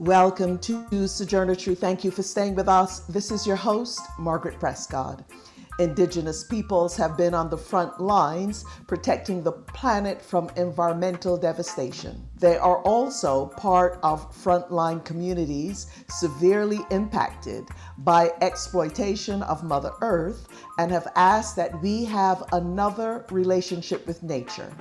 Welcome to Sojourner Truth. Thank you for staying with us. This is your host, Margaret Prescott. Indigenous peoples have been on the front lines protecting the planet from environmental devastation. They are also part of frontline communities severely impacted by exploitation of Mother Earth and have asked that we have another relationship with nature.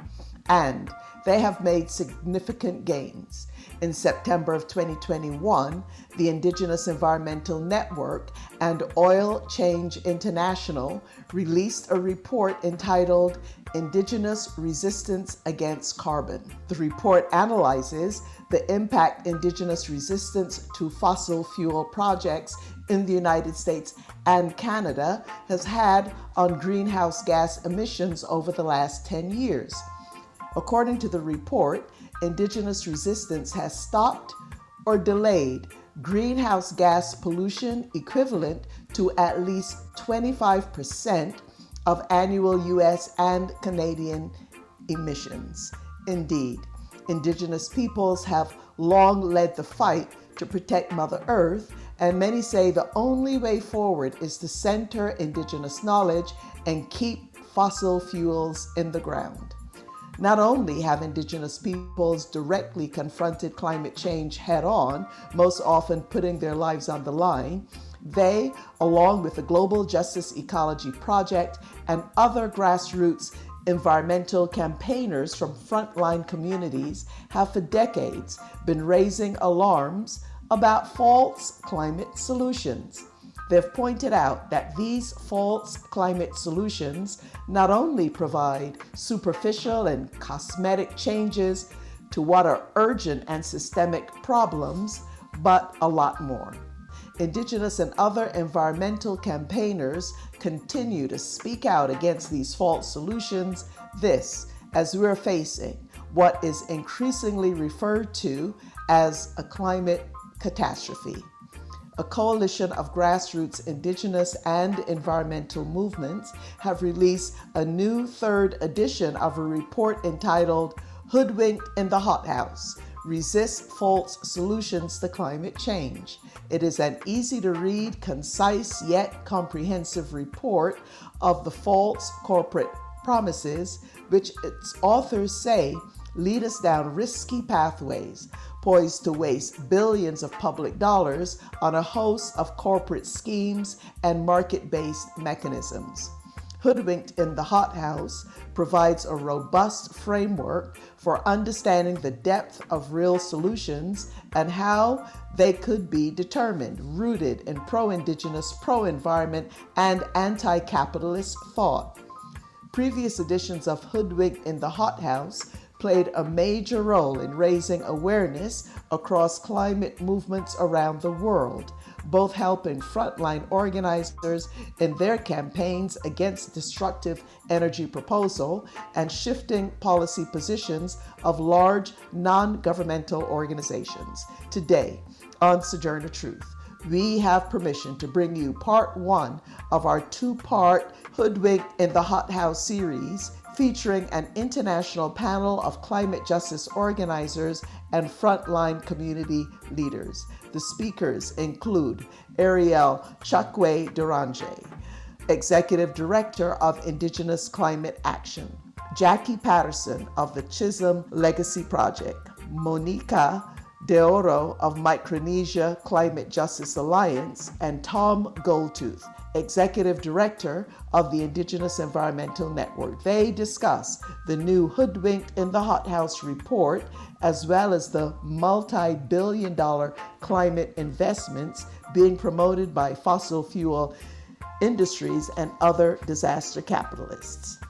And they have made significant gains. In September of 2021, the Indigenous Environmental Network and Oil Change International released a report entitled Indigenous Resistance Against Carbon. The report analyzes the impact Indigenous resistance to fossil fuel projects in the United States and Canada has had on greenhouse gas emissions over the last 10 years. According to the report, indigenous resistance has stopped or delayed greenhouse gas pollution equivalent to at least 25% of annual US and Canadian emissions. Indeed, indigenous peoples have long led the fight to protect Mother Earth, and many say the only way forward is to center indigenous knowledge and keep fossil fuels in the ground. Not only have Indigenous peoples directly confronted climate change head on, most often putting their lives on the line, they, along with the Global Justice Ecology Project and other grassroots environmental campaigners from frontline communities, have for decades been raising alarms about false climate solutions. They've pointed out that these false climate solutions not only provide superficial and cosmetic changes to what are urgent and systemic problems, but a lot more. Indigenous and other environmental campaigners continue to speak out against these false solutions. This, as we're facing what is increasingly referred to as a climate catastrophe a coalition of grassroots indigenous and environmental movements have released a new third edition of a report entitled Hoodwinked in the Hothouse Resist False Solutions to Climate Change. It is an easy to read, concise, yet comprehensive report of the false corporate promises, which its authors say lead us down risky pathways poised to waste billions of public dollars on a host of corporate schemes and market based mechanisms. Hoodwinked in the Hothouse provides a robust framework for understanding the depth of real solutions and how they could be determined, rooted in pro Indigenous, pro environment, and anti capitalist thought. Previous editions of Hoodwinked in the Hothouse played a major role in raising awareness across climate movements around the world, both helping frontline organizers in their campaigns against destructive energy proposal and shifting policy positions of large non-governmental organizations. Today, on Sojourner Truth, we have permission to bring you part one of our two part Hoodwink in the Hothouse series featuring an international panel of climate justice organizers and frontline community leaders. The speakers include Ariel Tchekwie Deranger, Executive Director of Indigenous Climate Action, Jackie Patterson of the Chisholm Legacy Project, Monica Deoro of Micronesia Climate Justice Alliance, and Tom Goldtooth, Executive Director of the Indigenous Environmental Network. They discuss the new Hoodwinked in the Hothouse report, as well as the multi billion dollar climate investments being promoted by fossil fuel industries and other disaster capitalists.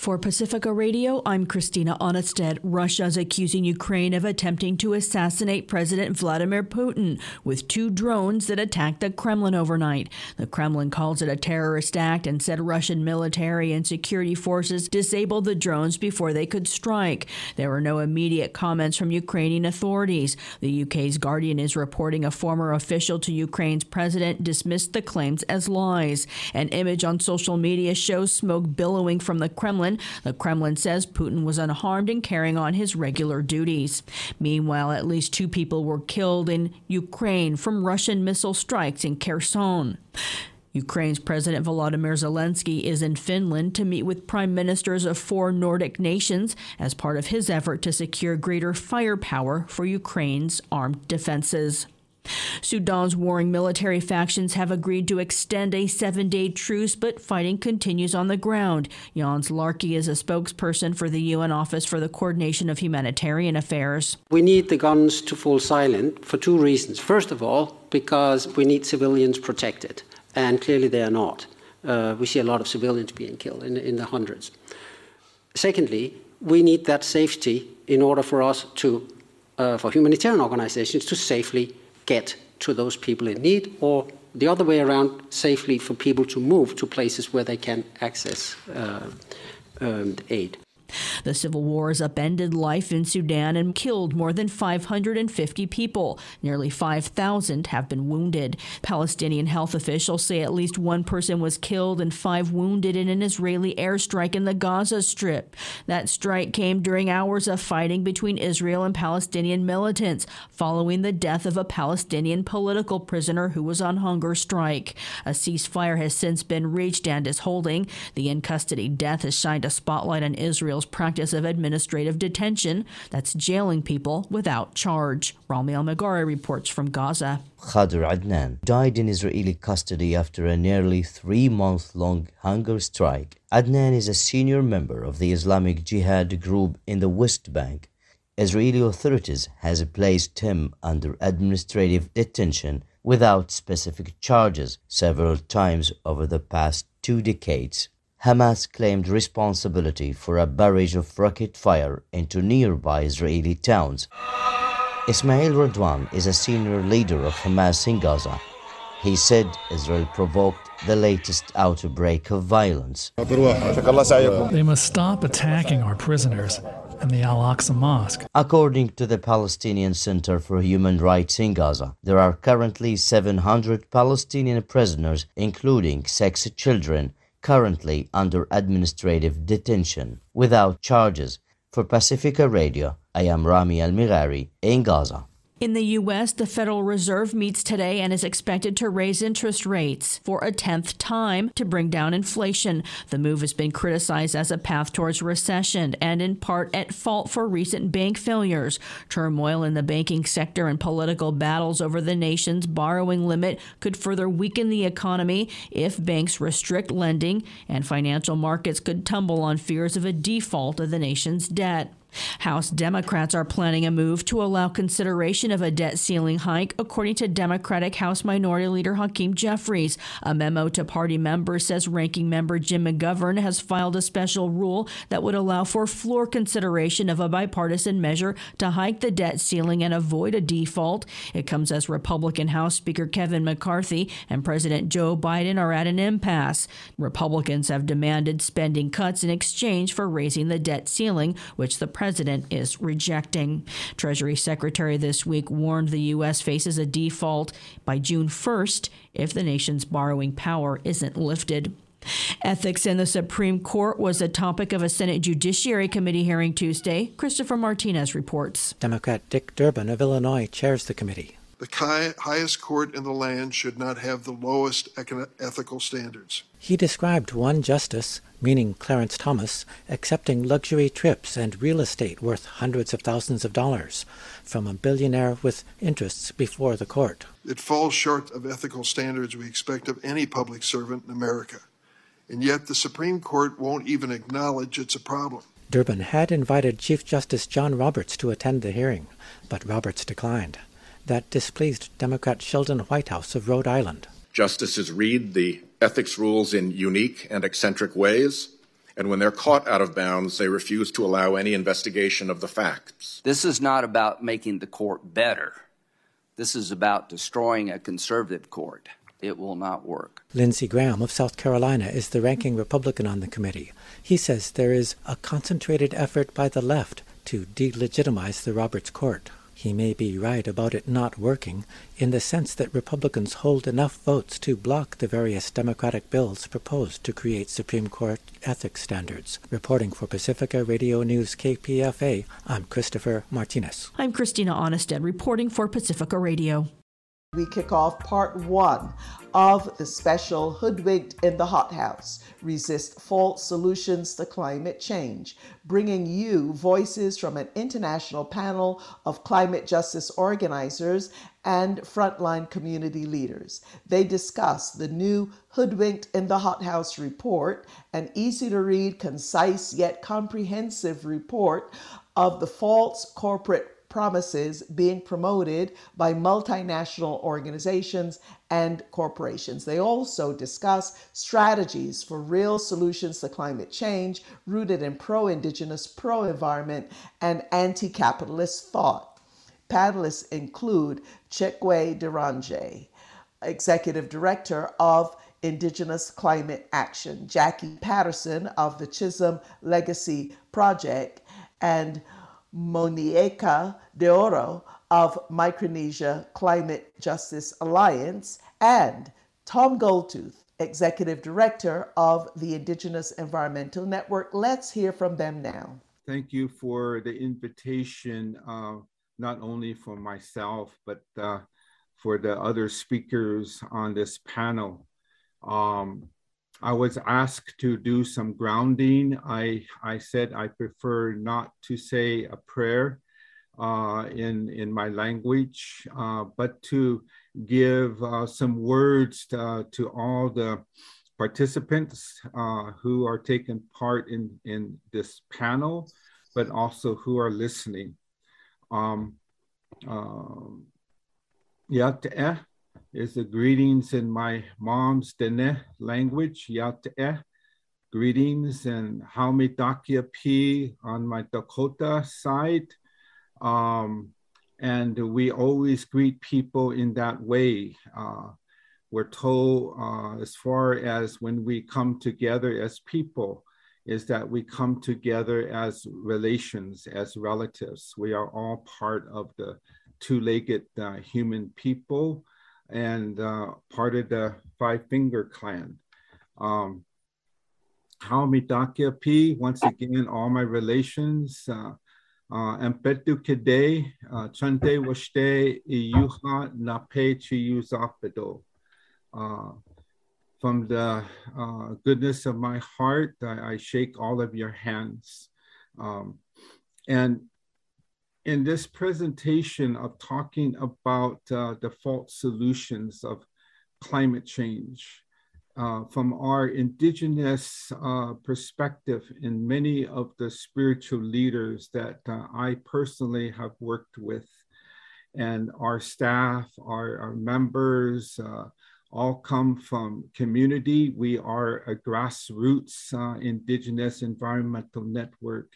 For Pacifica Radio, I'm Christina. Russia is accusing Ukraine of attempting to assassinate President Vladimir Putin with two drones that attacked the Kremlin overnight. The Kremlin calls it a terrorist act and said Russian military and security forces disabled the drones before they could strike. There were no immediate comments from Ukrainian authorities. The UK's Guardian is reporting a former official to Ukraine's president dismissed the claims as lies. An image on social media shows smoke billowing from the Kremlin Kremlin. The Kremlin says Putin was unharmed and carrying on his regular duties. Meanwhile, at least two people were killed in Ukraine from Russian missile strikes in Kherson. Ukraine's President Volodymyr Zelensky is in Finland to meet with prime ministers of four Nordic nations as part of his effort to secure greater firepower for Ukraine's armed defenses. Sudan's warring military factions have agreed to extend a seven day truce, but fighting continues on the ground. Jens Laerke is a spokesperson for the UN Office for the Coordination of Humanitarian Affairs. We need the guns to fall silent for two reasons. First of all, because we need civilians protected, and clearly they are not. Uh, we see a lot of civilians being killed in, in the hundreds. Secondly, we need that safety in order for us to, uh, for humanitarian organizations to safely get to those people in need, or the other way around, safely for people to move to places where they can access uh, um, aid. The civil war has upended life in Sudan and killed more than 550 people. Nearly 5,000 have been wounded. Palestinian health officials say at least one person was killed and five wounded in an Israeli airstrike in the Gaza Strip. That strike came during hours of fighting between Israel and Palestinian militants following the death of a Palestinian political prisoner who was on hunger strike. A ceasefire has since been reached and is holding. The in custody death has shined a spotlight on Israel Practice of administrative detention, that's jailing people without charge. Rami Almeghari reports from Gaza. Khader Adnan died in Israeli custody after a nearly three month long hunger strike. Adnan is a senior member of the Islamic Jihad group in the West Bank. Israeli authorities has placed him under administrative detention without specific charges several times over the past two decades. Hamas claimed responsibility for a barrage of rocket fire into nearby Israeli towns. Ismail Radwan is a senior leader of Hamas in Gaza. He said Israel provoked the latest outbreak of violence. They must stop attacking our prisoners and the Al Aqsa Mosque. According to the Palestinian Center for Human Rights in Gaza, there are currently 700 Palestinian prisoners, including sex children, currently under administrative detention without charges. For Pacifica Radio, I am Rami Almeghari in Gaza. In the U.S., the Federal Reserve meets today and is expected to raise interest rates for a 10th time to bring down inflation. The move has been criticized as a path towards recession and in part at fault for recent bank failures. Turmoil in the banking sector and political battles over the nation's borrowing limit could further weaken the economy if banks restrict lending, and financial markets could tumble on fears of a default of the nation's debt. House Democrats are planning a move to allow consideration of a debt ceiling hike, according to Democratic House Minority Leader Hakeem Jeffries. A memo to party members says ranking member Jim McGovern has filed a special rule that would allow for floor consideration of a bipartisan measure to hike the debt ceiling and avoid a default. It comes as Republican House Speaker Kevin McCarthy and President Joe Biden are at an impasse. Republicans have demanded spending cuts in exchange for raising the debt ceiling, which the president is rejecting. Treasury Secretary this week warned the U.S. faces a default by June 1st if the nation's borrowing power isn't lifted. Ethics in the Supreme Court was a topic of a Senate Judiciary Committee hearing Tuesday. Christopher Martinez reports. Democrat Dick Durbin of Illinois chairs the committee. The highest court in the land should not have the lowest ethical standards. He described one justice, meaning Clarence Thomas, accepting luxury trips and real estate worth hundreds of thousands of dollars from a billionaire with interests before the court. It falls short of ethical standards we expect of any public servant in America. And yet the Supreme Court won't even acknowledge it's a problem. Durbin had invited Chief Justice John Roberts to attend the hearing, but Roberts declined. That displeased Democrat Sheldon Whitehouse of Rhode Island. Justices read, the ethics rules in unique and eccentric ways, And when they're caught out of bounds, they refuse to allow any investigation of the facts. This is not about making the court better. This is about destroying a conservative court. It will not work. Lindsey Graham of South Carolina is the ranking Republican on the committee. He says there is a concentrated effort by the left to delegitimize the Roberts Court. He may be right about it not working, in the sense that Republicans hold enough votes to block the various Democratic bills proposed to create Supreme Court ethics standards. Reporting for Pacifica Radio News KPFA, I'm Christopher Martinez. I'm Christina Aanestad, reporting for Pacifica Radio. We kick off part one of the special Hoodwinked in the Hothouse Resist False Solutions to Climate Change, bringing you voices from an international panel of climate justice organizers and frontline community leaders. They discuss the new Hoodwinked in the Hothouse report, an easy to read, concise, yet comprehensive report of the false corporate promises being promoted by multinational organizations and corporations. They also discuss strategies for real solutions to climate change rooted in pro Indigenous, pro environment, and anti capitalist thought. Panelists include Tchekwie Deranger, Executive Director of Indigenous Climate Action, Jackie Patterson of the Chisholm Legacy Project, and Moñeka de Oro of Micronesia Climate Justice Alliance, and Tom Goldtooth, Executive Director of the Indigenous Environmental Network. Let's hear from them now. Thank you for the invitation, uh, not only for myself, but uh, for the other speakers on this panel. Um, I was asked to do some grounding. I, I said I prefer not to say a prayer uh, in, in my language, uh, but to give uh, some words to, to, all the participants uh, who are taking part in, in this panel, but also who are listening. Um, um, is the greetings in my mom's Dene language, Yat'e. Greetings and Haumitakia P on my Dakota side. Um, and we always greet people in that way. Uh, we're told uh, as far as when we come together as people, is that we come together as relations, as relatives. We are all part of the two-legged uh, human people and uh, part of the Five Finger Clan. Um, Haumitakia P, once again, all my relations. Uh, uh, Ampetu Kede, uh, Chante Washte, Iyuha Nape Chiyuzapedo. From the uh, goodness of my heart, I, I, shake all of your hands. Um, and in this presentation of talking about uh, the false solutions of climate change uh, from our indigenous uh, perspective in many of the spiritual leaders that uh, I personally have worked with and our staff, our, our members, uh, all come from community. We are a grassroots uh, indigenous environmental network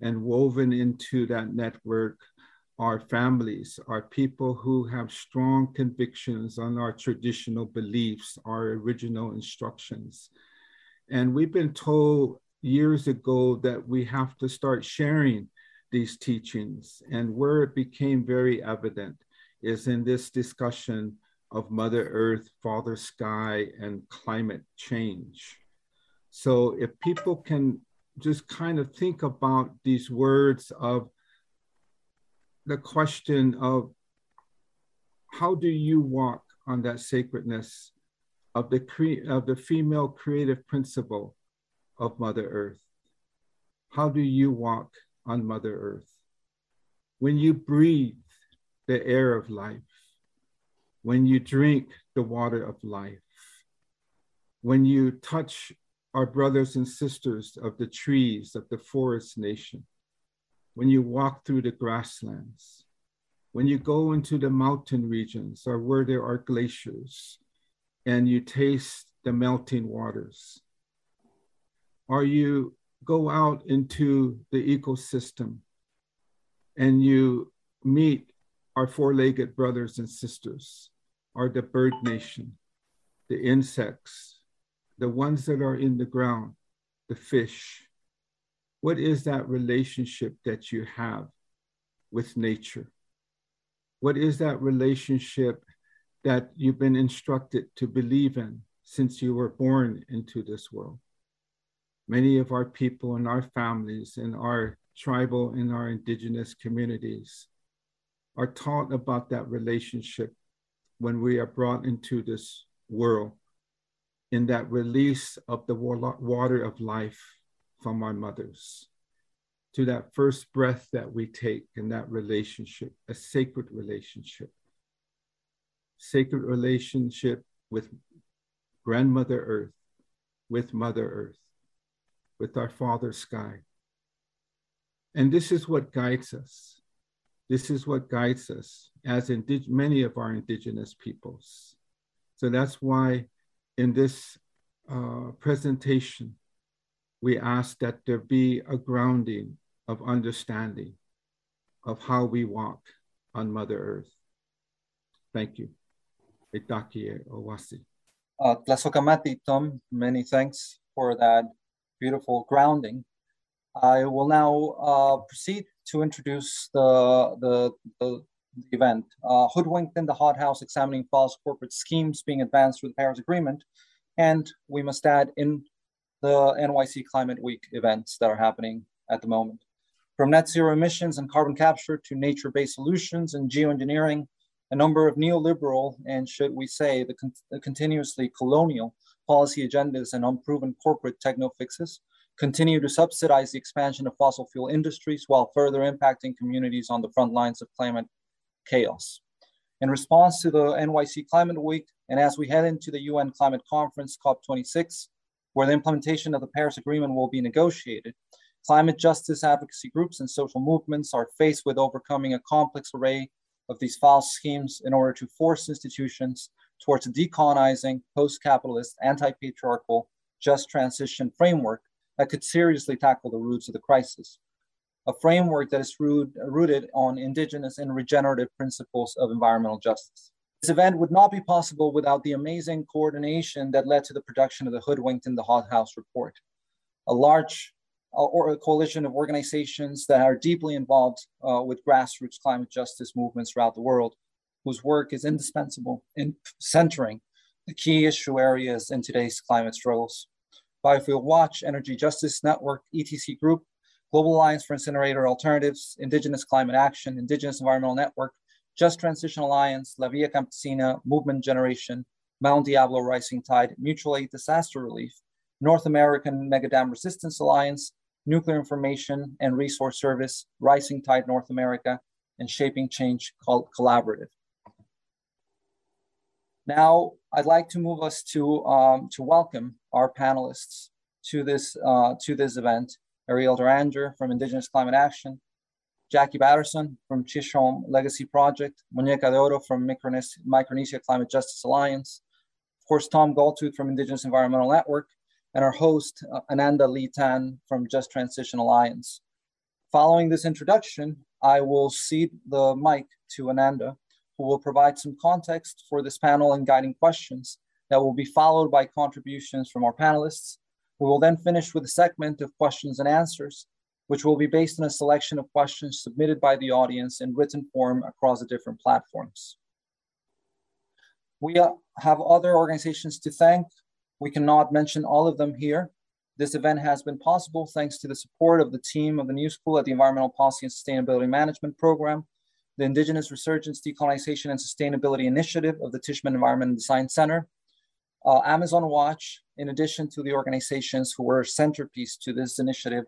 and woven into that network are families, are people who have strong convictions on our traditional beliefs, our original instructions. And we've been told years ago that we have to start sharing these teachings. And where it became very evident is in this discussion of Mother Earth, Father Sky, and climate change. So if people can just kind of think about these words of the question of how do you walk on that sacredness of the cre- of the female creative principle of Mother Earth? How do you walk on Mother Earth? When you breathe the air of life, when you drink the water of life, when you touch our brothers and sisters of the trees of the forest nation, when you walk through the grasslands, when you go into the mountain regions or where there are glaciers and you taste the melting waters, are you go out into the ecosystem and you meet our four legged brothers and sisters, are the bird nation, the insects, the ones that are in the ground, the fish. What is that relationship that you have with nature? What is that relationship that you've been instructed to believe in since you were born into this world? Many of our people and our families and our tribal and our indigenous communities are taught about that relationship when we are brought into this world in that release of the water of life from our mothers to that first breath that we take in that relationship, a sacred relationship. Sacred relationship with grandmother earth, with mother earth, with our father sky. And this is what guides us. This is what guides us as indig- many of our indigenous peoples. So that's why in this uh, presentation, we ask that there be a grounding of understanding of how we walk on Mother Earth. Thank you. Itakie Owasi. Uh, Tom, many thanks for that beautiful grounding. I will now uh, proceed to introduce the, the, the, the event. Uh, hoodwinked in the hothouse examining false corporate schemes being advanced through the Paris Agreement. And we must add in the NYC Climate Week events that are happening at the moment. From net zero emissions and carbon capture to nature-based solutions and geoengineering, a number of neoliberal and should we say the, con the continuously colonial policy agendas and unproven corporate techno fixes continue to subsidize the expansion of fossil fuel industries while further impacting communities on the front lines of climate chaos. In response to the NYC Climate Week, and as we head into the UN Climate Conference, COP26, where the implementation of the Paris Agreement will be negotiated, climate justice advocacy groups and social movements are faced with overcoming a complex array of these false schemes in order to force institutions towards a decolonizing, post-capitalist, anti-patriarchal, just transition framework that could seriously tackle the roots of the crisis. A framework that is root, rooted on indigenous and regenerative principles of environmental justice. This event would not be possible without the amazing coordination that led to the production of the Hoodwinked in the Hot House report. A large uh, or a coalition of organizations that are deeply involved uh, with grassroots climate justice movements throughout the world, whose work is indispensable in centering the key issue areas in today's climate struggles. Biofuel Watch, Energy Justice Network, ETC Group, Global Alliance for Incinerator Alternatives, Indigenous Climate Action, Indigenous Environmental Network, Just Transition Alliance, La Via Campesina, Movement Generation, Mount Diablo Rising Tide, Mutual Aid Disaster Relief, North American Megadam Resistance Alliance, Nuclear Information and Resource Service, Rising Tide North America, and Shaping Change Collaborative. Now, I'd like to move us to, um, to welcome our panelists to this, uh, to this event. Ariel Deranger from Indigenous Climate Action, Jackie Patterson from Chisholm Legacy Project, Moñeka de Oro from Micronesia, Micronesia Climate Justice Alliance, of course, Tom Goldtooth from Indigenous Environmental Network, and our host, uh, Ananda Lee Tan from Just Transition Alliance. Following this introduction, I will cede the mic to Ananda who will provide some context for this panel and guiding questions that will be followed by contributions from our panelists. We will then finish with a segment of questions and answers, which will be based on a selection of questions submitted by the audience in written form across the different platforms. We uh, have other organizations to thank. We cannot mention all of them here. This event has been possible thanks to the support of the team of the New School at the Environmental Policy and Sustainability Management Program, the Indigenous Resurgence, Decolonization, and Sustainability Initiative of the Tishman Environment and Design Center, uh, Amazon Watch, in addition to the organizations who were centerpiece to this initiative,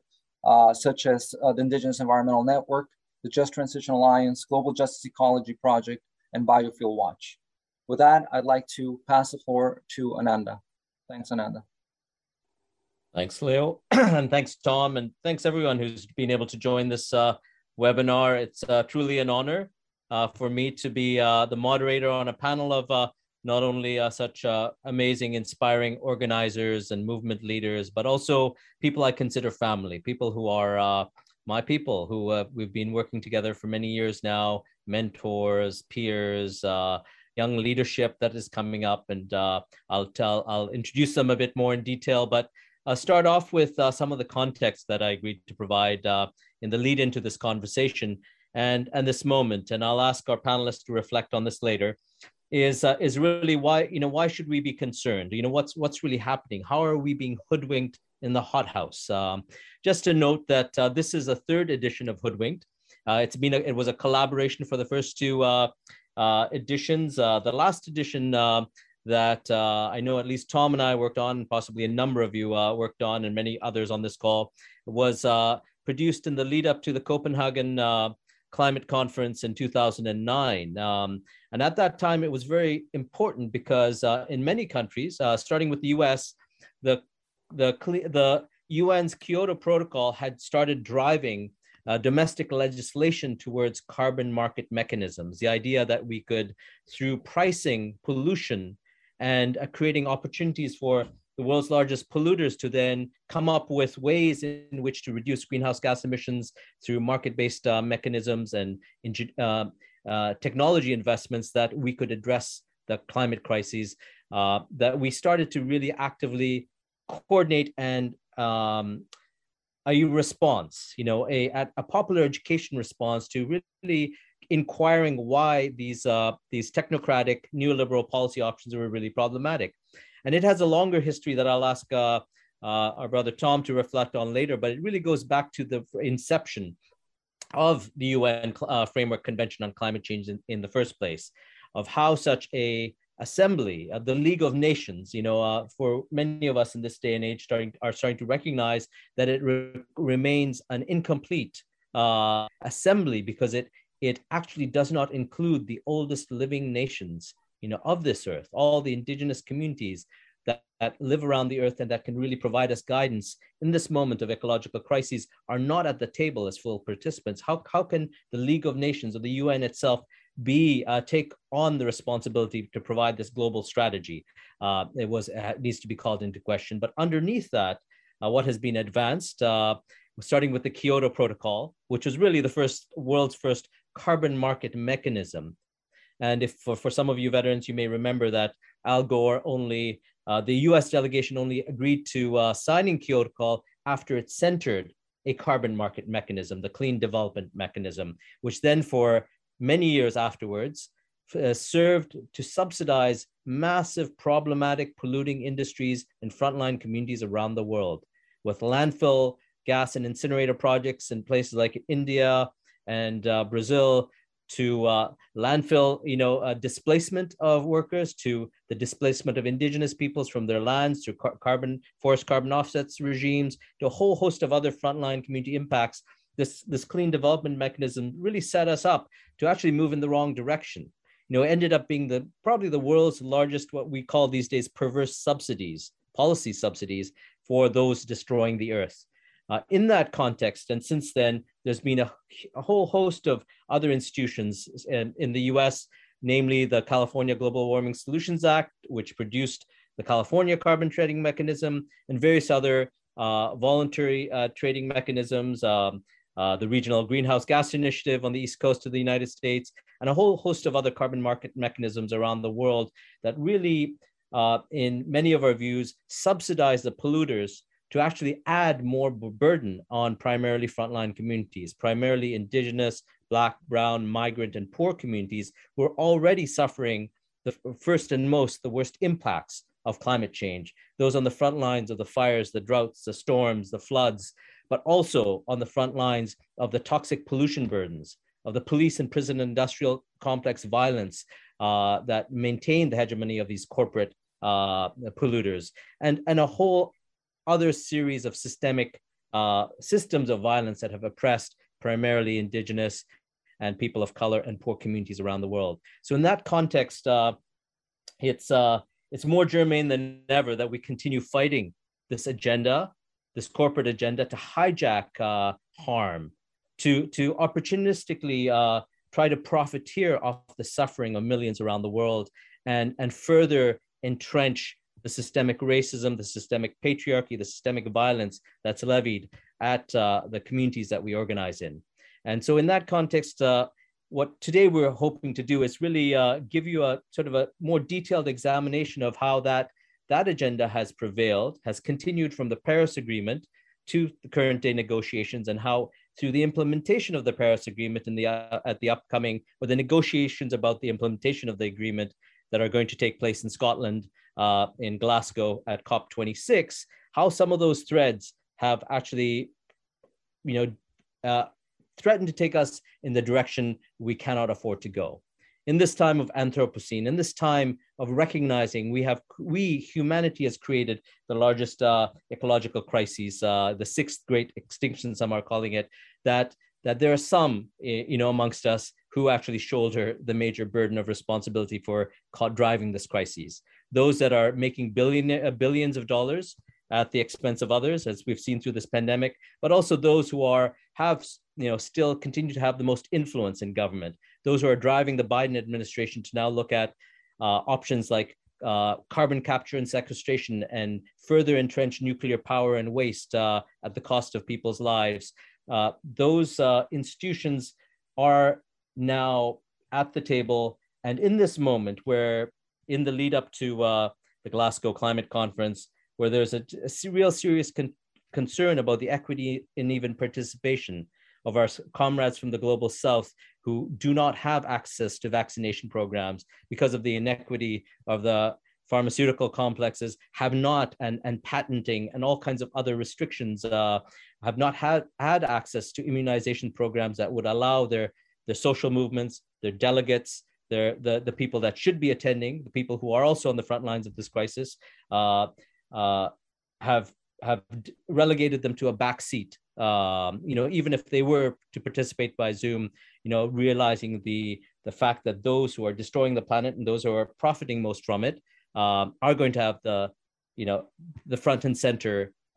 such as uh, the Indigenous Environmental Network, the Just Transition Alliance, Global Justice Ecology Project, and Biofuel Watch. With that, I'd like to pass the floor to Ananda. Thanks, Ananda. Thanks, Leo. and thanks, Tom. And thanks, everyone who's been able to join this uh, webinar. It's uh, truly an honor uh, for me to be uh, the moderator on a panel of uh, not only uh, such uh, amazing, inspiring organizers and movement leaders, but also people I consider family, people who are uh, my people who uh, we've been working together for many years now, mentors, peers, uh, young leadership that is coming up. And uh, I'll tell, I'll introduce them a bit more in detail, but I'll start off with some of the context that I agreed to provide in the lead into this conversation and, and this moment. And I'll ask our panelists to reflect on this later is uh, is really why you know why should we be concerned? You know what's what's really happening? How are we being hoodwinked in the hothouse? Um, just to note that uh, this is a third edition of hoodwinked. Uh, it's been a, it was a collaboration for the first two uh, uh, editions. Uh, the last edition that I know at least Tom and I worked on, possibly a number of you worked on, and many others on this call, was produced in the lead up to the Copenhagen climate conference in 2009. Um, and at that time, it was very important because uh, in many countries, uh, starting with the US, the, the, the UN's Kyoto Protocol had started driving uh, domestic legislation towards carbon market mechanisms. The idea that we could, through pricing pollution and uh, creating opportunities for the world's largest polluters to then come up with ways in which to reduce greenhouse gas emissions through market-based uh, mechanisms and uh, uh, technology investments that we could address the climate crises, uh, that we started to really actively coordinate and um, a response, you know, a, a popular education response to really inquiring why these uh, these technocratic neoliberal policy options were really problematic. And it has a longer history that I'll ask uh, uh, our brother Tom to reflect on later, but it really goes back to the inception of the UN uh, Framework Convention on Climate Change in, in, the first place, of how such a assembly, uh, the League of Nations, you know, uh, for many of us in this day and age, starting are starting to recognize that it re- remains an incomplete uh, assembly because it it actually does not include the oldest living nations you know, of this earth, all the indigenous communities that, that live around the earth and that can really provide us guidance in this moment of ecological crises are not at the table as full participants. How, how can the League of Nations or the UN itself be uh, take on the responsibility to provide this global strategy? Uh, it was uh, needs to be called into question. But underneath that, uh, what has been advanced, uh, starting with the Kyoto Protocol, which was really the first world's first carbon market mechanism and if for, for some of you veterans, you may remember that Al Gore only, uh, the US delegation only agreed to uh, signing Kyoto Protocol after it centered a carbon market mechanism, the clean development mechanism, which then for many years afterwards uh, served to subsidize massive problematic polluting industries in frontline communities around the world with landfill gas and incinerator projects in places like India and uh, Brazil to uh, landfill, you know, uh, displacement of workers, to the displacement of indigenous peoples from their lands, to car- carbon forest carbon offsets regimes, to a whole host of other frontline community impacts. This this clean development mechanism really set us up to actually move in the wrong direction. You know, ended up being the probably the world's largest what we call these days perverse subsidies, policy subsidies for those destroying the earth. Uh, in that context, and since then, there's been a, a whole host of other institutions in, in, the US, namely the California Global Warming Solutions Act, which produced the California carbon trading mechanism, and various other uh, voluntary uh, trading mechanisms, um, uh, the Regional Greenhouse Gas Initiative on the East Coast of the United States, and a whole host of other carbon market mechanisms around the world that really, uh, in many of our views, subsidize the polluters to actually add more burden on primarily frontline communities, primarily indigenous, black, brown, migrant, and poor communities who are already suffering the first and most, the worst impacts of climate change. Those on the front lines of the fires, the droughts, the storms, the floods, but also on the front lines of the toxic pollution burdens, of the police and prison industrial complex violence uh, that maintain the hegemony of these corporate uh, polluters, and, and a whole other series of systemic uh, systems of violence that have oppressed primarily indigenous and people of color and poor communities around the world. So in that context, uh, it's uh, it's more germane than ever that we continue fighting this agenda, this corporate agenda to hijack uh, harm, to to opportunistically uh, try to profiteer off the suffering of millions around the world, and, and further entrench the systemic racism, the systemic patriarchy, the systemic violence that's levied at uh, the communities that we organize in. And so, in that context, uh, what today we're hoping to do is really uh, give you a sort of a more detailed examination of how that that agenda has prevailed, has continued from the Paris Agreement to the current day negotiations, and how through the implementation of the Paris Agreement and the uh, at the upcoming or the negotiations about the implementation of the agreement that are going to take place in Scotland uh, in Glasgow at COP26, how some of those threads have actually, you know, uh, threatened to take us in the direction we cannot afford to go. In this time of Anthropocene, in this time of recognizing we have, we, humanity has created the largest uh, ecological crises, uh, the sixth great extinction, some are calling it, that, that there are some, you know, amongst us who actually shoulder the major burden of responsibility for driving this crisis. Those that are making uh, billions of dollars at the expense of others, as we've seen through this pandemic, but also those who are have you know still continue to have the most influence in government. Those who are driving the Biden administration to now look at uh, options like uh, carbon capture and sequestration and further entrench nuclear power and waste uh, at the cost of people's lives. Uh, those uh, institutions are now at the table. And in this moment, where in the lead up to uh, the Glasgow Climate Conference, where there's a, a real serious con- concern about the equity and even participation of our comrades from the global south who do not have access to vaccination programs because of the inequity of the pharmaceutical complexes have not and, and patenting and all kinds of other restrictions uh, have not had, had access to immunization programs that would allow their, their social movements, their delegates, their, the, the people that should be attending, the people who are also on the front lines of this crisis, uh, uh, have have relegated them to a back seat. Um, you know, even if they were to participate by Zoom, you know, realizing the the fact that those who are destroying the planet and those who are profiting most from it um, are going to have the, you know, the front and center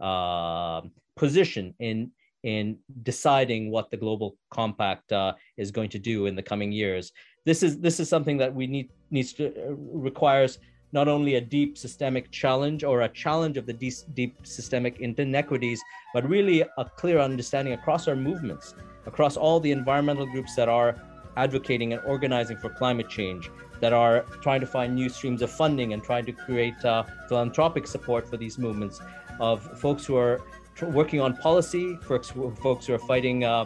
uh, position in in deciding what the global compact uh, is going to do in the coming years. This is this is something that we need needs to uh, requires not only a deep systemic challenge or a challenge of the deep, deep systemic inequities, but really a clear understanding across our movements, across all the environmental groups that are advocating and organizing for climate change, that are trying to find new streams of funding and trying to create uh, philanthropic support for these movements, of folks who are working on policy, folks, folks who are fighting uh,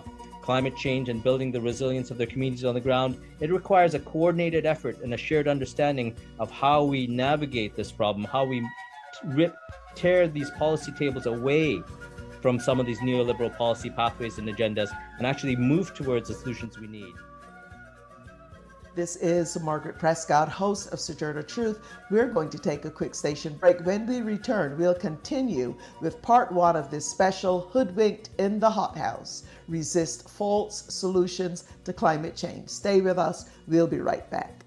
climate change and building the resilience of their communities on the ground, it requires a coordinated effort and a shared understanding of how we navigate this problem, how we rip, tear these policy tables away from some of these neoliberal policy pathways and agendas and actually move towards the solutions we need. This is Margaret Prescott, host of Sojourner Truth. We're going to take a quick station break. When we return, we'll continue with part one of this special Hoodwinked in the Hothouse Resist False Solutions to Climate Change. Stay with us. We'll be right back.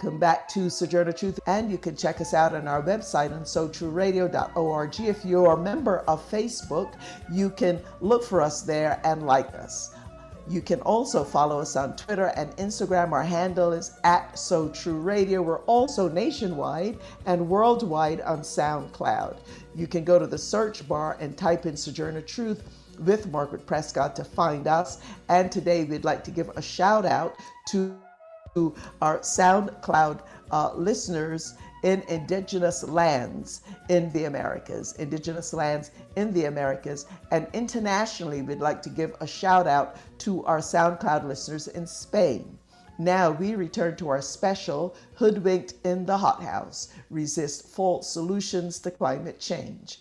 Welcome back to Sojourner Truth, and you can check us out on our website on sotrueradio.org. If you're a member of Facebook, you can look for us there and like us. You can also follow us on Twitter and Instagram. Our handle is at So True Radio. We're also nationwide and worldwide on SoundCloud. You can go to the search bar and type in Sojourner Truth with Margaret Prescott to find us. And today we'd like to give a shout out to our SoundCloud uh, listeners in indigenous lands in the Americas, indigenous lands in the Americas. And internationally, we'd like to give a shout out to our SoundCloud listeners in Spain. Now we return to our special Hoodwinked in the Hothouse Resist False Solutions to Climate Change.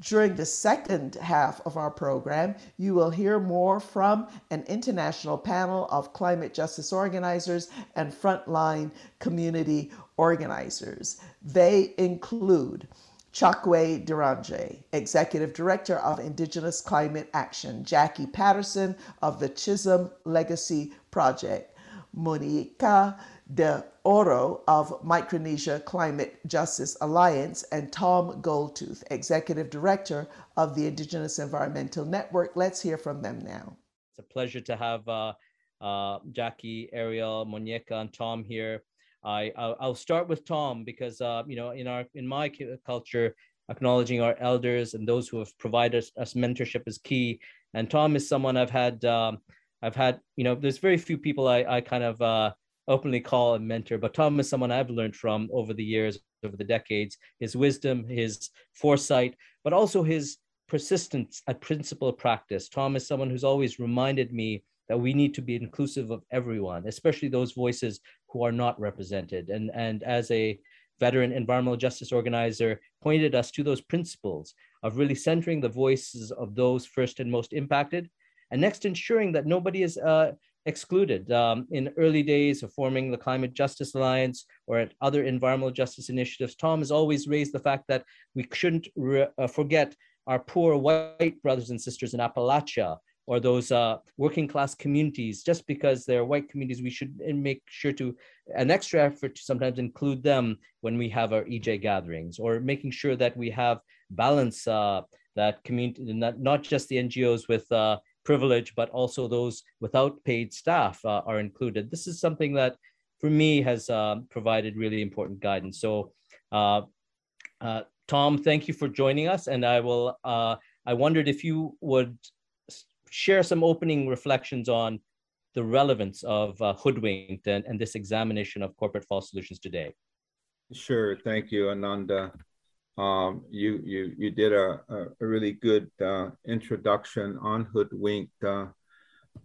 During the second half of our program, you will hear more from an international panel of climate justice organizers and frontline community organizers. They include Tchekwie Deranger, Executive Director of Indigenous Climate Action, Jackie Patterson of the Chisholm Legacy Project, Moñeka De Oro of Micronesia Climate Justice Alliance, and Tom Goldtooth, Executive Director of the Indigenous Environmental Network. Let's hear from them now. It's a pleasure to have uh, uh, Jackie, Ariel, Moñeka, and Tom here. I I'll, start with Tom because uh, you know in our in my culture, acknowledging our elders and those who have provided us, mentorship is key. And Tom is someone I've had um, I've had you know there's very few people I I kind of uh, openly call a mentor, but Tom is someone I've learned from over the years, over the decades. His wisdom, his foresight, but also his persistence at principle of practice. Tom is someone who's always reminded me that we need to be inclusive of everyone, especially those voices who are not represented. And, and as a veteran environmental justice organizer, pointed us to those principles of really centering the voices of those first and most impacted, and next ensuring that nobody is uh, excluded. Um, in early days of forming the Climate Justice Alliance or at other environmental justice initiatives, Tom has always raised the fact that we shouldn't re- uh, forget our poor white brothers and sisters in Appalachia or those uh, working class communities. Just because they're white communities, we should make sure to an extra effort to sometimes include them when we have our EJ gatherings or making sure that we have balance uh, that community, not, not just the NGOs with uh, privilege, but also those without paid staff uh, are included. This is something that, for me, has uh, provided really important guidance. So, uh, uh Tom, thank you for joining us, and I will. Uh, I wondered if you would share some opening reflections on the relevance of uh, hoodwinked and, and this examination of corporate false solutions today. Sure, thank you, Ananda. Um, you you you did a, a really good uh, introduction on hoodwinked, uh,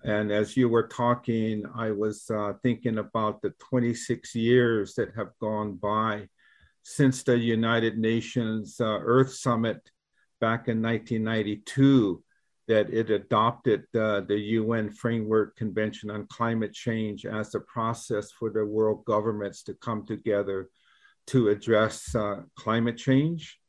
and as you were talking, I was uh, thinking about the 26 years that have gone by since the United Nations uh, Earth Summit back in 1992 that it adopted uh, the UN Framework Convention on Climate Change as a process for the world governments to come together to address uh, climate change.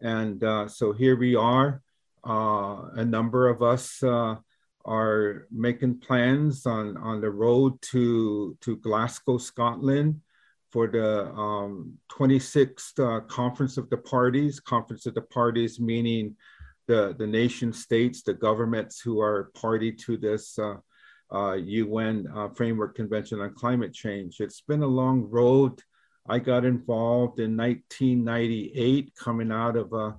And uh, so here we are. Uh, a number of us uh, are making plans on, on the road to, to Glasgow, Scotland for the um, 26th uh, Conference of the Parties. Conference of the Parties meaning the, the nation states, the governments who are party to this uh, UN uh, Framework Convention on Climate Change. It's been a long road I got involved in 1998 coming out of a,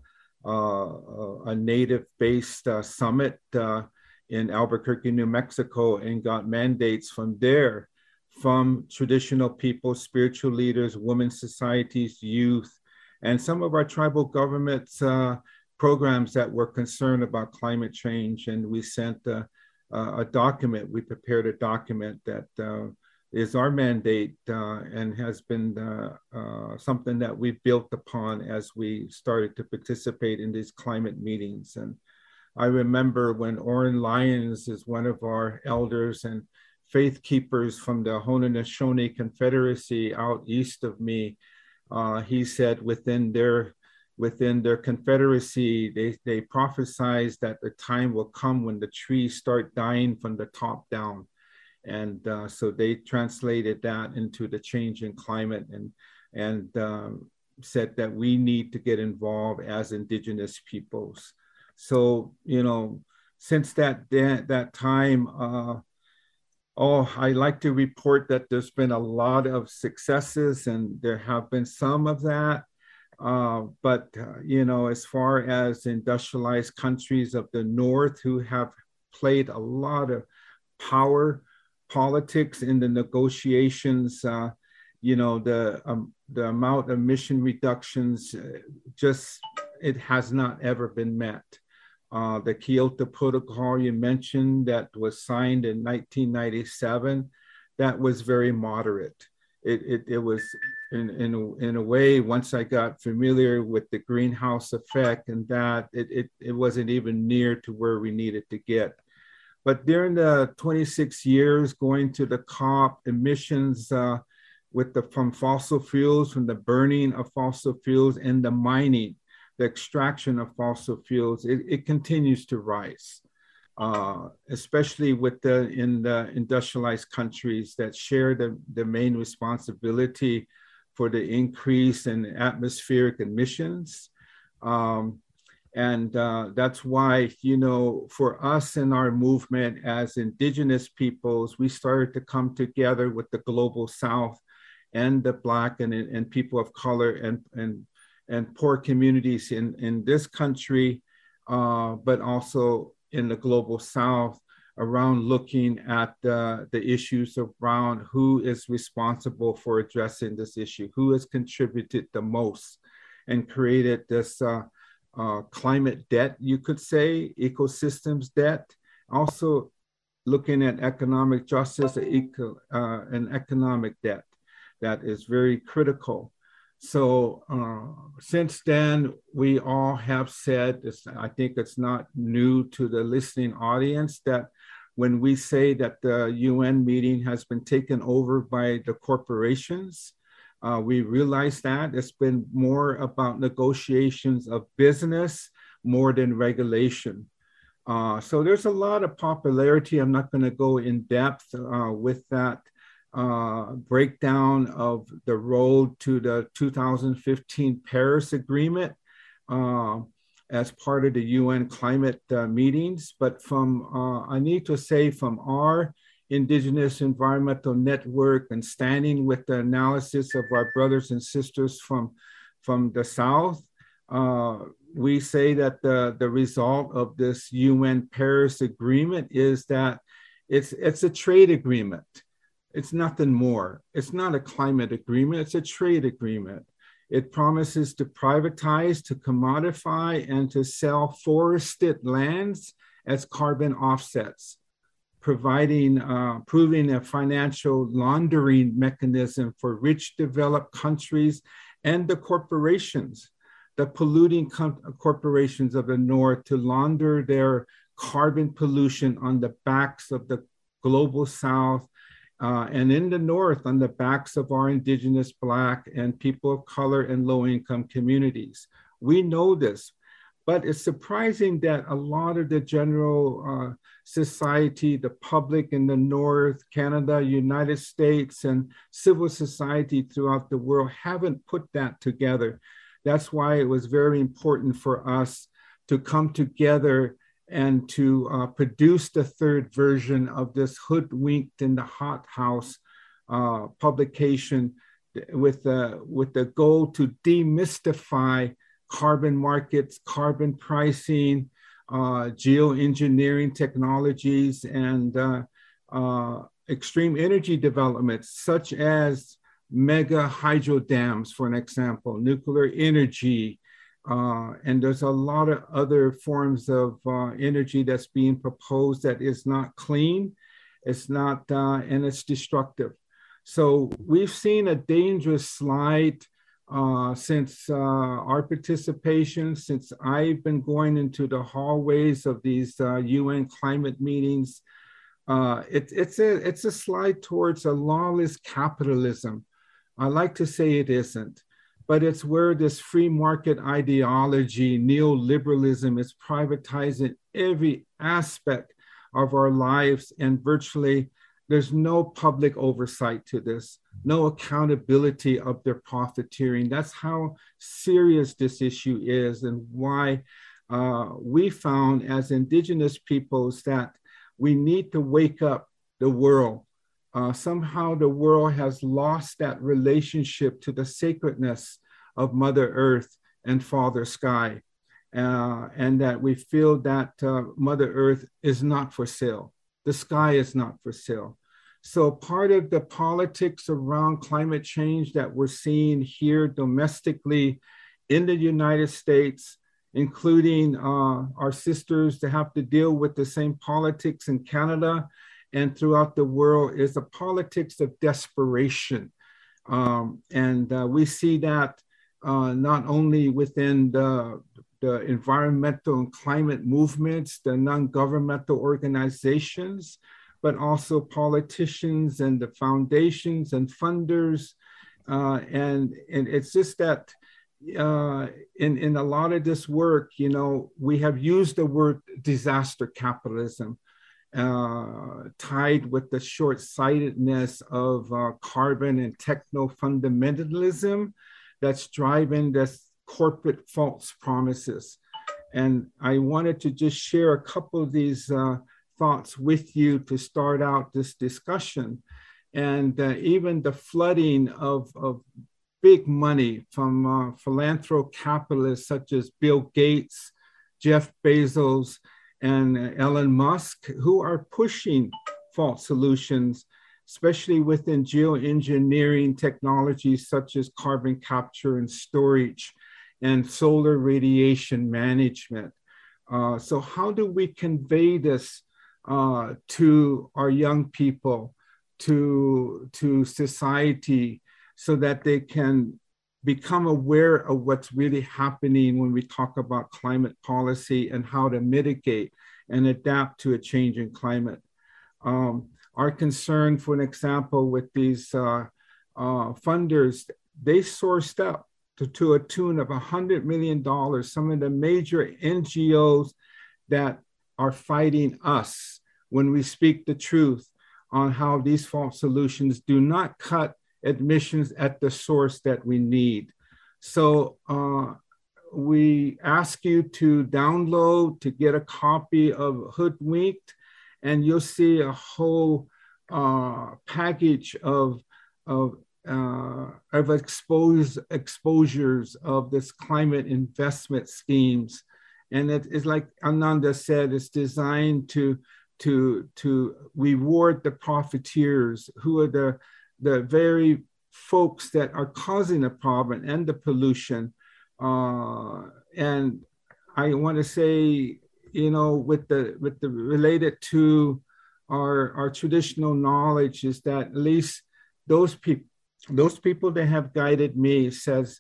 a, a native based uh, summit uh, in Albuquerque, New Mexico, and got mandates from there from traditional people, spiritual leaders, women's societies, youth, and some of our tribal governments uh, programs that were concerned about climate change. And we sent a, a document, we prepared a document that uh, is our mandate uh, and has been uh, uh, something that we've built upon as we started to participate in these climate meetings. And I remember when Oren Lyons is one of our elders and faith keepers from the Haudenosaunee Confederacy out east of me, uh, he said within their within their confederacy, they, they prophesied that the time will come when the trees start dying from the top down and uh, so they translated that into the change in climate and and um, said that we need to get involved as indigenous peoples so you know since that that, time uh, oh, I like to report that there's been a lot of successes and there have been some of that. Uh, but, uh, you know, as far as industrialized countries of the North who have played a lot of power politics in the negotiations, uh, you know, the, um, the amount of emission reductions uh, just, it has not ever been met. Uh, the Kyoto Protocol you mentioned that was signed in 1997, that was very moderate. It, it, it was in, in, a, in a way, once I got familiar with the greenhouse effect and that, it, it, it wasn't even near to where we needed to get. But during the 26 years going to the COP, emissions uh, with the from fossil fuels, from the burning of fossil fuels and the mining, the extraction of fossil fuels, it, it continues to rise, uh, especially with the in the industrialized countries that share the, the main responsibility for the increase in atmospheric emissions. Um, and uh, that's why, you know, for us in our movement as indigenous peoples, we started to come together with the global South and the Black and, and people of color and, and and poor communities in, in this country, uh, but also in the global south around looking at uh, the issues around who is responsible for addressing this issue, who has contributed the most and created this uh, uh, climate debt, you could say, ecosystems debt. Also looking at economic justice eco, uh, and economic debt that is very critical so uh, since then, we all have said, I think it's not new to the listening audience, that when we say that the UN meeting has been taken over by the corporations, uh, we realize that it's been more about negotiations of business more than regulation. Uh, so there's a lot of popularity. I'm not going to go in depth uh, with that uh, breakdown of the road to the 2015 Paris Agreement uh, as part of the UN climate uh, meetings. But from, I need to say, from our Indigenous Environmental Network and standing with the analysis of our brothers and sisters from, from the South, uh, we say that the, the result of this UN Paris Agreement is that it's, it's a trade agreement it's nothing more. It's not a climate agreement, it's a trade agreement. It promises to privatize, to commodify, and to sell forested lands as carbon offsets, providing, uh, proving a financial laundering mechanism for rich developed countries and the corporations, the polluting com- corporations of the North to launder their carbon pollution on the backs of the global South uh, and in the North, on the backs of our Indigenous, Black, and people of color and low income communities. We know this, but it's surprising that a lot of the general uh, society, the public in the North, Canada, United States, and civil society throughout the world haven't put that together. That's why it was very important for us to come together and to uh, produce the third version of this hoodwinked in the hot house uh, publication with the with the goal to demystify carbon markets carbon pricing uh, geoengineering technologies and uh, uh, extreme energy developments such as mega hydro dams for an example nuclear energy uh, and there's a lot of other forms of uh, energy that's being proposed that is not clean, it's not, uh, and it's destructive. So we've seen a dangerous slide uh, since uh, our participation, since I've been going into the hallways of these UN uh, climate meetings. It, it's, a, it's a slide towards a lawless capitalism. I like to say it isn't but it's where this free market ideology, neoliberalism, is privatizing every aspect of our lives, and virtually there's no public oversight to this, no accountability of their profiteering. That's how serious this issue is, and why uh, we found as Indigenous peoples that we need to wake up the world uh, somehow the world has lost that relationship to the sacredness of Mother Earth and Father Sky, uh, and that we feel that uh, Mother Earth is not for sale. The sky is not for sale. So, part of the politics around climate change that we're seeing here domestically in the United States, including uh, our sisters to have to deal with the same politics in Canada and throughout the world, is a politics of desperation. Um, and uh, we see that uh, not only within the, the environmental and climate movements, the non governmental organizations, but also politicians and the foundations and funders. Uh, and, and it's just that uh, in, in a lot of this work, you know, we have used the word disaster capitalism uh, tied with the short sightedness of uh, carbon and techno fundamentalism that's driving this corporate false promises. And I wanted to just share a couple of these uh, thoughts with you to start out this discussion. And uh, even the flooding of, of big money from uh, philanthro capitalists such as Bill Gates, Jeff Bezos, and Elon Musk, who are pushing false solutions especially within geoengineering technologies such as carbon capture and storage and solar radiation management. Uh, so, how do we convey this uh, to our young people, to, to society, so that they can become aware of what's really happening when we talk about climate policy and how to mitigate and adapt to a changing climate? Um, our concern, for an example, with these uh, uh, funders, they sourced up to, to a tune of $100 million, some of the major NGOs that are fighting us when we speak the truth on how these false solutions do not cut admissions at the source that we need. So uh, we ask you to download to get a copy of Hoodwinked and you'll see a whole uh, package of of uh, of expose, exposures of this climate investment schemes, and it is like Ananda said, it's designed to to to reward the profiteers who are the the very folks that are causing the problem and the pollution. Uh, and I want to say you know, with the with the related to our our traditional knowledge is that at least those people those people that have guided me says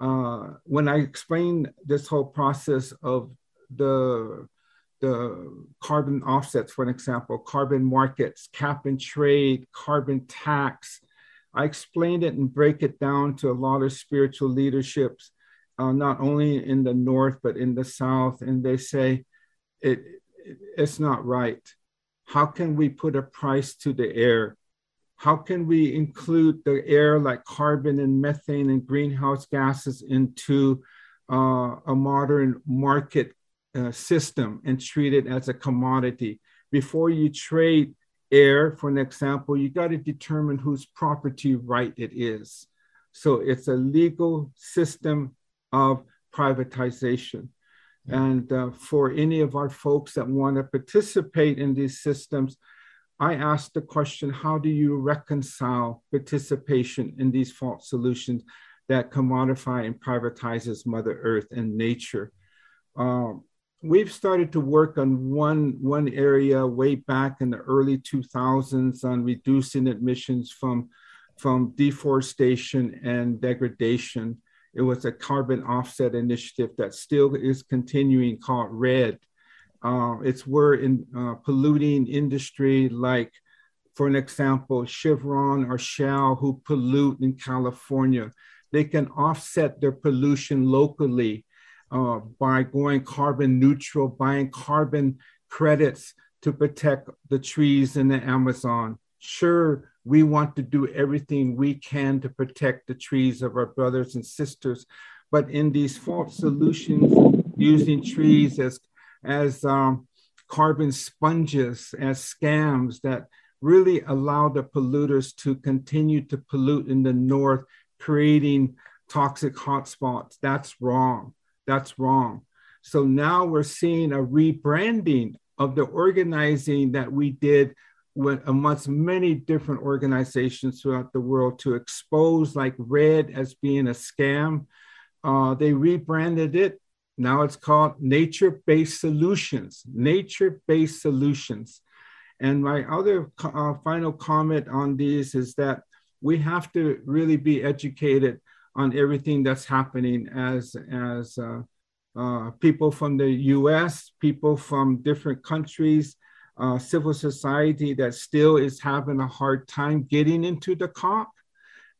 uh, when I explain this whole process of the the carbon offsets, for an example, carbon markets, cap and trade, carbon tax. I explained it and break it down to a lot of spiritual leaderships, uh, not only in the North, but in the South. And they say, it, it, it's not right. How can we put a price to the air? How can we include the air like carbon and methane and greenhouse gases into uh, a modern market uh, system and treat it as a commodity? Before you trade air, for an example, you got to determine whose property right it is. So it's a legal system of privatization. And uh, for any of our folks that want to participate in these systems, I asked the question how do you reconcile participation in these false solutions that commodify and privatizes Mother Earth and nature? Um, we've started to work on one, one area way back in the early 2000s on reducing emissions from, from deforestation and degradation. It was a carbon offset initiative that still is continuing called REDD. Uh, it's where in uh, polluting industry like, for an example, Chevron or Shell who pollute in California, they can offset their pollution locally uh, by going carbon neutral, buying carbon credits to protect the trees in the Amazon. Sure, we want to do everything we can to protect the trees of our brothers and sisters. But in these false solutions, using trees as, as um, carbon sponges, as scams that really allow the polluters to continue to pollute in the north, creating toxic hotspots. That's wrong. That's wrong. So now we're seeing a rebranding of the organizing that we did with, amongst many different organizations throughout the world to expose like REDD as being a scam. Uh, they rebranded it. Now it's called nature based solutions, nature based solutions. And my other uh, final comment on these is that we have to really be educated on everything that's happening as, as uh, uh, people from the US, people from different countries, uh, civil society that still is having a hard time getting into the COP.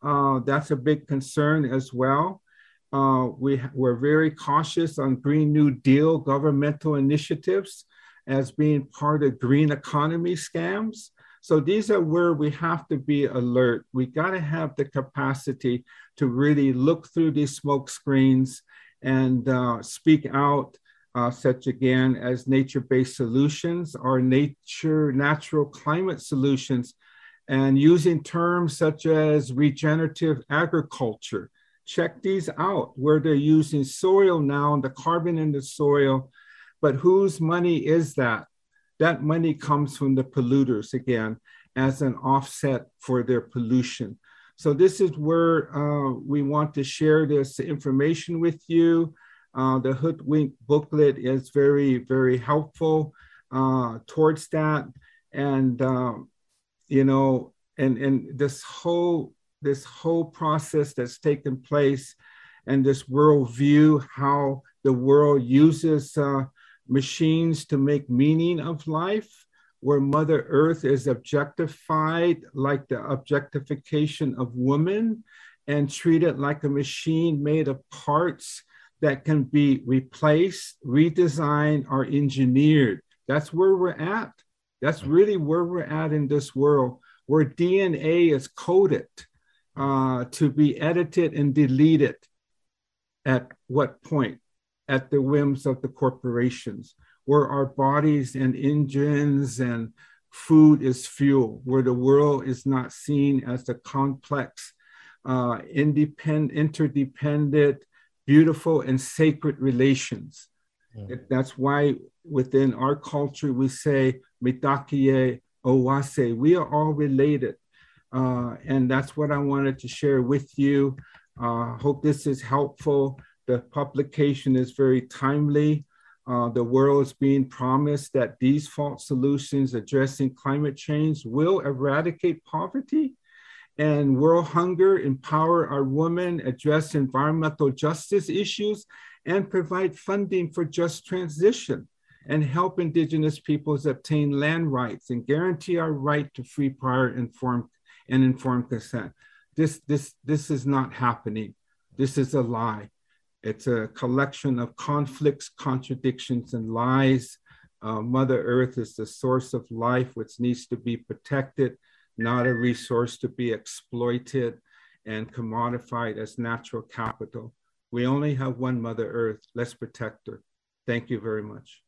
Uh, that's a big concern as well. Uh, we, we're very cautious on Green New Deal governmental initiatives as being part of green economy scams. So these are where we have to be alert. We got to have the capacity to really look through these smoke screens and uh, speak out, uh, such again as nature-based solutions or nature natural climate solutions, and using terms such as regenerative agriculture. Check these out where they're using soil now and the carbon in the soil, but whose money is that? That money comes from the polluters again as an offset for their pollution. So this is where uh, we want to share this information with you. Uh, the Hoodwink booklet is very, very helpful uh, towards that. And, um, you know, and, and this whole, this whole process that's taken place and this worldview, how the world uses uh, machines to make meaning of life where Mother Earth is objectified like the objectification of women and treated like a machine made of parts that can be replaced, redesigned, or engineered. That's where we're at. That's really where we're at in this world, where DNA is coded uh, to be edited and deleted. At what point? At the whims of the corporations where our bodies and engines and food is fuel, where the world is not seen as a complex, uh, independent, interdependent, beautiful, and sacred relations. Mm. That's why within our culture we say mitakuye oyasin. We are all related. Uh, and that's what I wanted to share with you. Uh, hope this is helpful. The publication is very timely. Uh, the world is being promised that these false solutions addressing climate change will eradicate poverty and world hunger, empower our women, address environmental justice issues, and provide funding for just transition and help indigenous peoples obtain land rights and guarantee our right to free, prior, informed, and informed consent. This, this, this is not happening. This is a lie. It's a collection of conflicts, contradictions, and lies. Uh, Mother Earth is the source of life, which needs to be protected, not a resource to be exploited and commodified as natural capital. We only have one Mother Earth. Let's protect her. Thank you very much.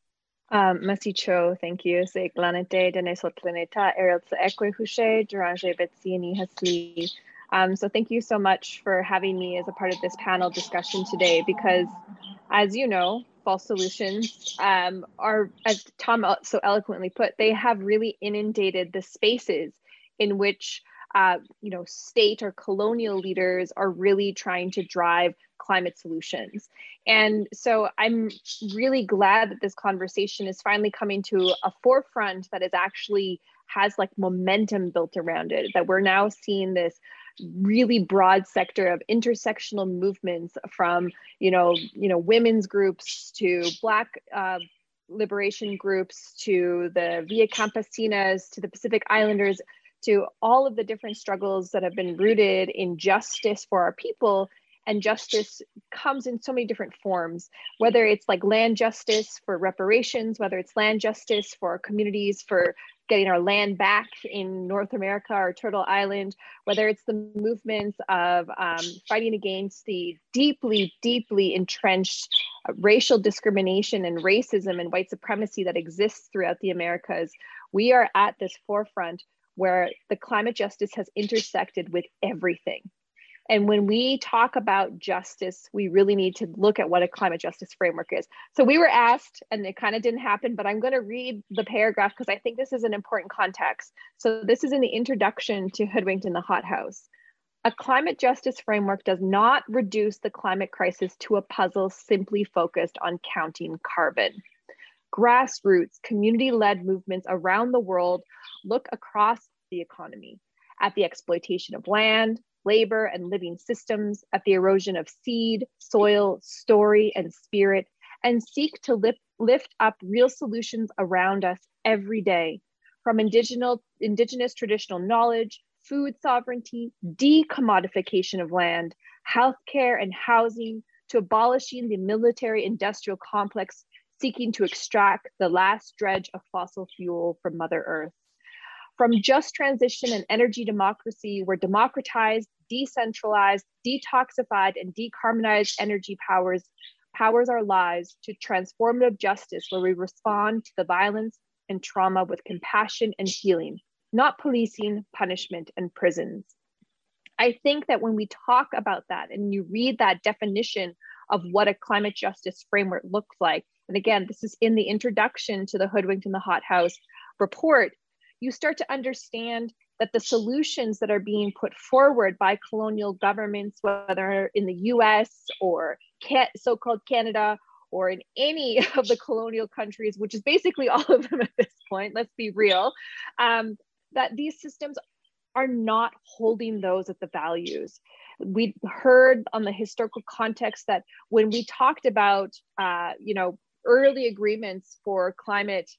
Um, Masi Cho, thank you. Se planete denesot planeta eril ekwe hushe Deranger betsieni hasli um, so thank you so much for having me as a part of this panel discussion today, because as you know, false solutions um, are, as Tom so eloquently put, they have really inundated the spaces in which uh, you know state or colonial leaders are really trying to drive climate solutions. And so I'm really glad that this conversation is finally coming to a forefront that is actually has like momentum built around it, that we're now seeing this really broad sector of intersectional movements from you know you know women's groups to black uh, liberation groups to the via campesinas to the pacific islanders to all of the different struggles that have been rooted in justice for our people and justice comes in so many different forms whether it's like land justice for reparations whether it's land justice for communities for getting our land back in North America or Turtle Island, whether it's the movements of um, fighting against the deeply, deeply entrenched uh, racial discrimination and racism and white supremacy that exists throughout the Americas, we are at this forefront where the climate justice has intersected with everything. And when we talk about justice, we really need to look at what a climate justice framework is. So we were asked, and it kind of didn't happen, but I'm going to read the paragraph because I think this is an important context. So this is in the introduction to Hoodwinked in the Hothouse. A climate justice framework does not reduce the climate crisis to a puzzle simply focused on counting carbon. Grassroots, community led movements around the world look across the economy at the exploitation of land, labor, and living systems, at the erosion of seed, soil, story, and spirit, and seek to lift, lift up real solutions around us every day from indigenous, indigenous traditional knowledge, food sovereignty, decommodification of land, healthcare and housing, to abolishing the military industrial complex seeking to extract the last dredge of fossil fuel from Mother Earth. From just transition and energy democracy, where democratized, decentralized, detoxified, and decarbonized energy powers powers our lives to transformative justice, where we respond to the violence and trauma with compassion and healing, not policing, punishment, and prisons. I think that when we talk about that and you read that definition of what a climate justice framework looks like, and again, this is in the introduction to the Hoodwinked in the Hothouse report, you start to understand that the solutions that are being put forward by colonial governments, whether in the US or so called Canada or in any of the colonial countries, which is basically all of them at this point, let's be real, um, that these systems are not holding those at the values. We heard on the historical context that when we talked about, uh, you know, early agreements for climate,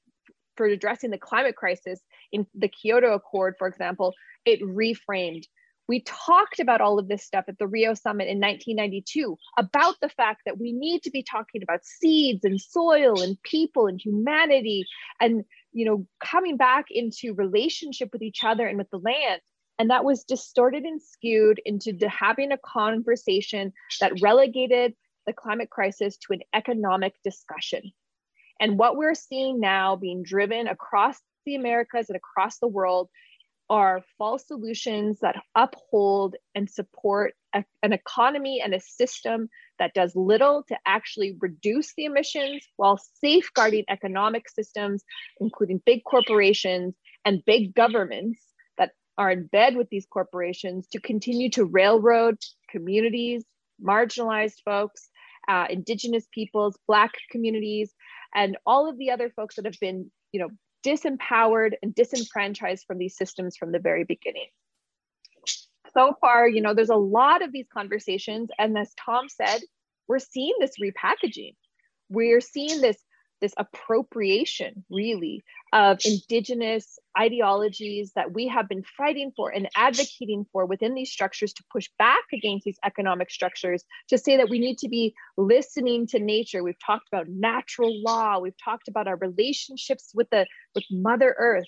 for addressing the climate crisis in the Kyoto Accord, for example, it reframed. We talked about all of this stuff at the Rio Summit in 1992 about the fact that we need to be talking about seeds and soil and people and humanity and you know, coming back into relationship with each other and with the land. And that was distorted and skewed into having a conversation that relegated the climate crisis to an economic discussion. And what we're seeing now being driven across the Americas and across the world are false solutions that uphold and support a, an economy and a system that does little to actually reduce the emissions while safeguarding economic systems, including big corporations and big governments that are in bed with these corporations to continue to railroad communities, marginalized folks, uh, indigenous peoples, Black communities, and all of the other folks that have been, you know, disempowered and disenfranchised from these systems from the very beginning. So far, you know, there's a lot of these conversations. And as Tom said, we're seeing this repackaging. We're seeing this this appropriation really of indigenous ideologies that we have been fighting for and advocating for within these structures to push back against these economic structures to say that we need to be listening to nature. We've talked about natural law. We've talked about our relationships with the with mother earth.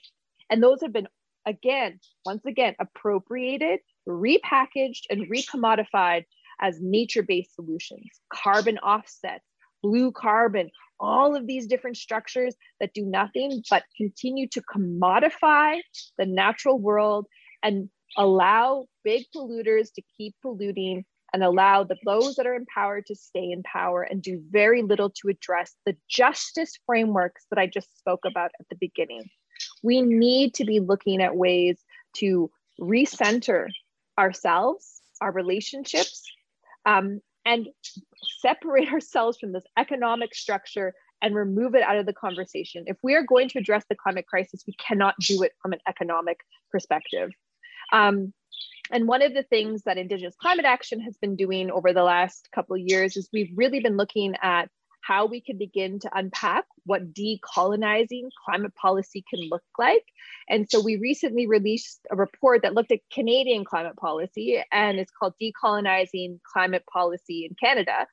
And those have been again once again appropriated repackaged and recommodified as nature-based solutions. Carbon offsets blue carbon all of these different structures that do nothing but continue to commodify the natural world and allow big polluters to keep polluting and allow the those that are in power to stay in power and do very little to address the justice frameworks that I just spoke about at the beginning. We need to be looking at ways to recenter ourselves, our relationships, um, and separate ourselves from this economic structure and remove it out of the conversation. If we are going to address the climate crisis, we cannot do it from an economic perspective. Um, and one of the things that Indigenous Climate Action has been doing over the last couple of years is we've really been looking at how we can begin to unpack what decolonizing climate policy can look like. And so we recently released a report that looked at Canadian climate policy, and it's called Decolonizing Climate Policy in Canada.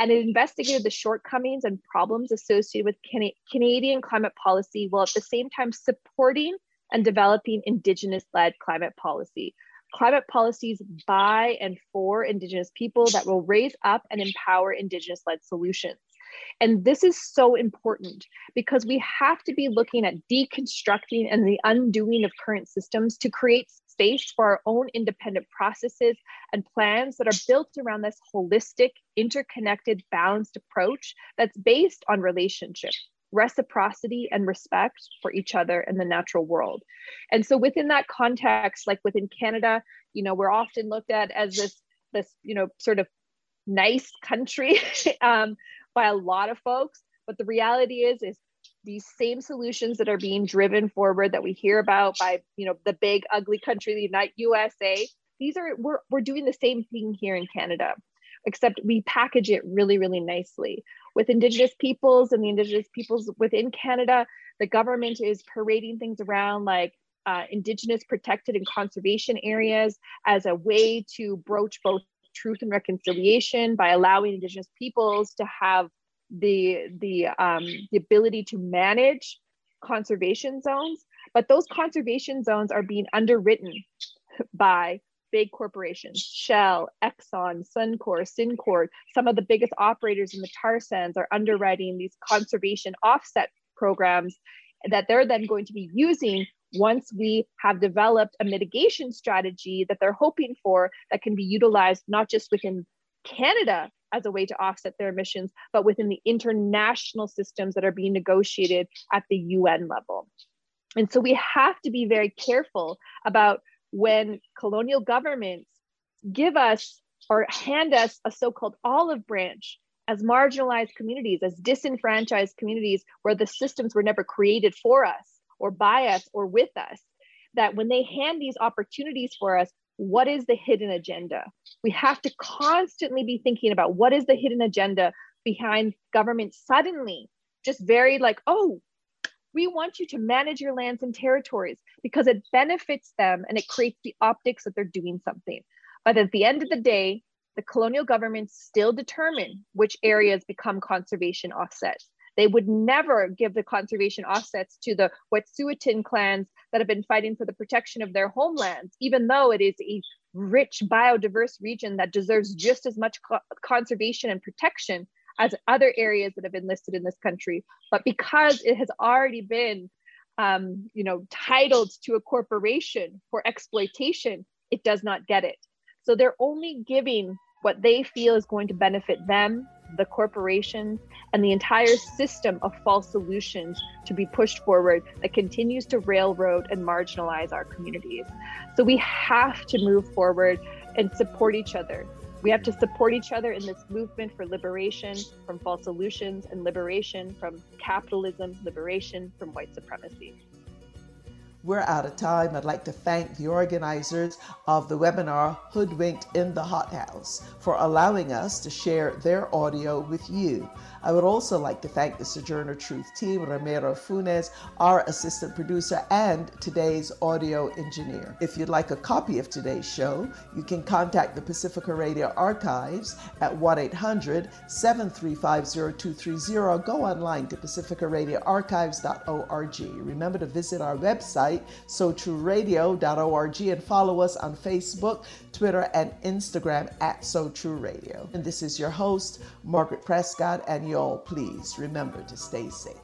And it investigated the shortcomings and problems associated with Can- Canadian climate policy while at the same time supporting and developing Indigenous led climate policy climate policies by and for Indigenous people that will raise up and empower Indigenous led solutions. And this is so important because we have to be looking at deconstructing and the undoing of current systems to create space for our own independent processes and plans that are built around this holistic, interconnected, balanced approach that's based on relationship, reciprocity, and respect for each other and the natural world. And so within that context, like within Canada, you know, we're often looked at as this, this, you know, sort of nice country um, by a lot of folks. But the reality is, is these same solutions that are being driven forward that we hear about by you know the big ugly country the united usa these are we're, we're doing the same thing here in canada except we package it really really nicely with indigenous peoples and the indigenous peoples within canada the government is parading things around like uh, indigenous protected and conservation areas as a way to broach both truth and reconciliation by allowing indigenous peoples to have the the um, the ability to manage conservation zones, but those conservation zones are being underwritten by big corporations, Shell, Exxon, Suncor, Cincor, some of the biggest operators in the tar sands are underwriting these conservation offset programs that they're then going to be using once we have developed a mitigation strategy that they're hoping for that can be utilized not just within Canada as a way to offset their emissions, but within the international systems that are being negotiated at the UN level. And so we have to be very careful about when colonial governments give us or hand us a so called olive branch as marginalized communities, as disenfranchised communities where the systems were never created for us or by us or with us, that when they hand these opportunities for us, what is the hidden agenda? We have to constantly be thinking about what is the hidden agenda behind government suddenly just very like, oh, we want you to manage your lands and territories because it benefits them and it creates the optics that they're doing something. But at the end of the day, the colonial governments still determine which areas become conservation offsets. They would never give the conservation offsets to the Wet'suwet'en clans that have been fighting for the protection of their homelands, even though it is a rich biodiverse region that deserves just as much co- conservation and protection as other areas that have been listed in this country. But because it has already been, um, you know, titled to a corporation for exploitation, it does not get it. So they're only giving what they feel is going to benefit them the corporations, and the entire system of false solutions to be pushed forward that continues to railroad and marginalize our communities. So we have to move forward and support each other. We have to support each other in this movement for liberation from false solutions and liberation from capitalism, liberation from white supremacy. We're out of time. I'd like to thank the organizers of the webinar Hoodwinked in the Hothouse for allowing us to share their audio with you. I would also like to thank the Sojourner Truth team, Ramiro Funes, our assistant producer, and today's audio engineer. If you'd like a copy of today's show, you can contact the Pacifica Radio Archives at 1 800 735 0230 or go online to pacificaradioarchives.org. Remember to visit our website, sotrueradio.org, and follow us on Facebook, Twitter, and Instagram at So True Radio. And this is your host, Margaret Prescott, and y'all please remember to stay safe.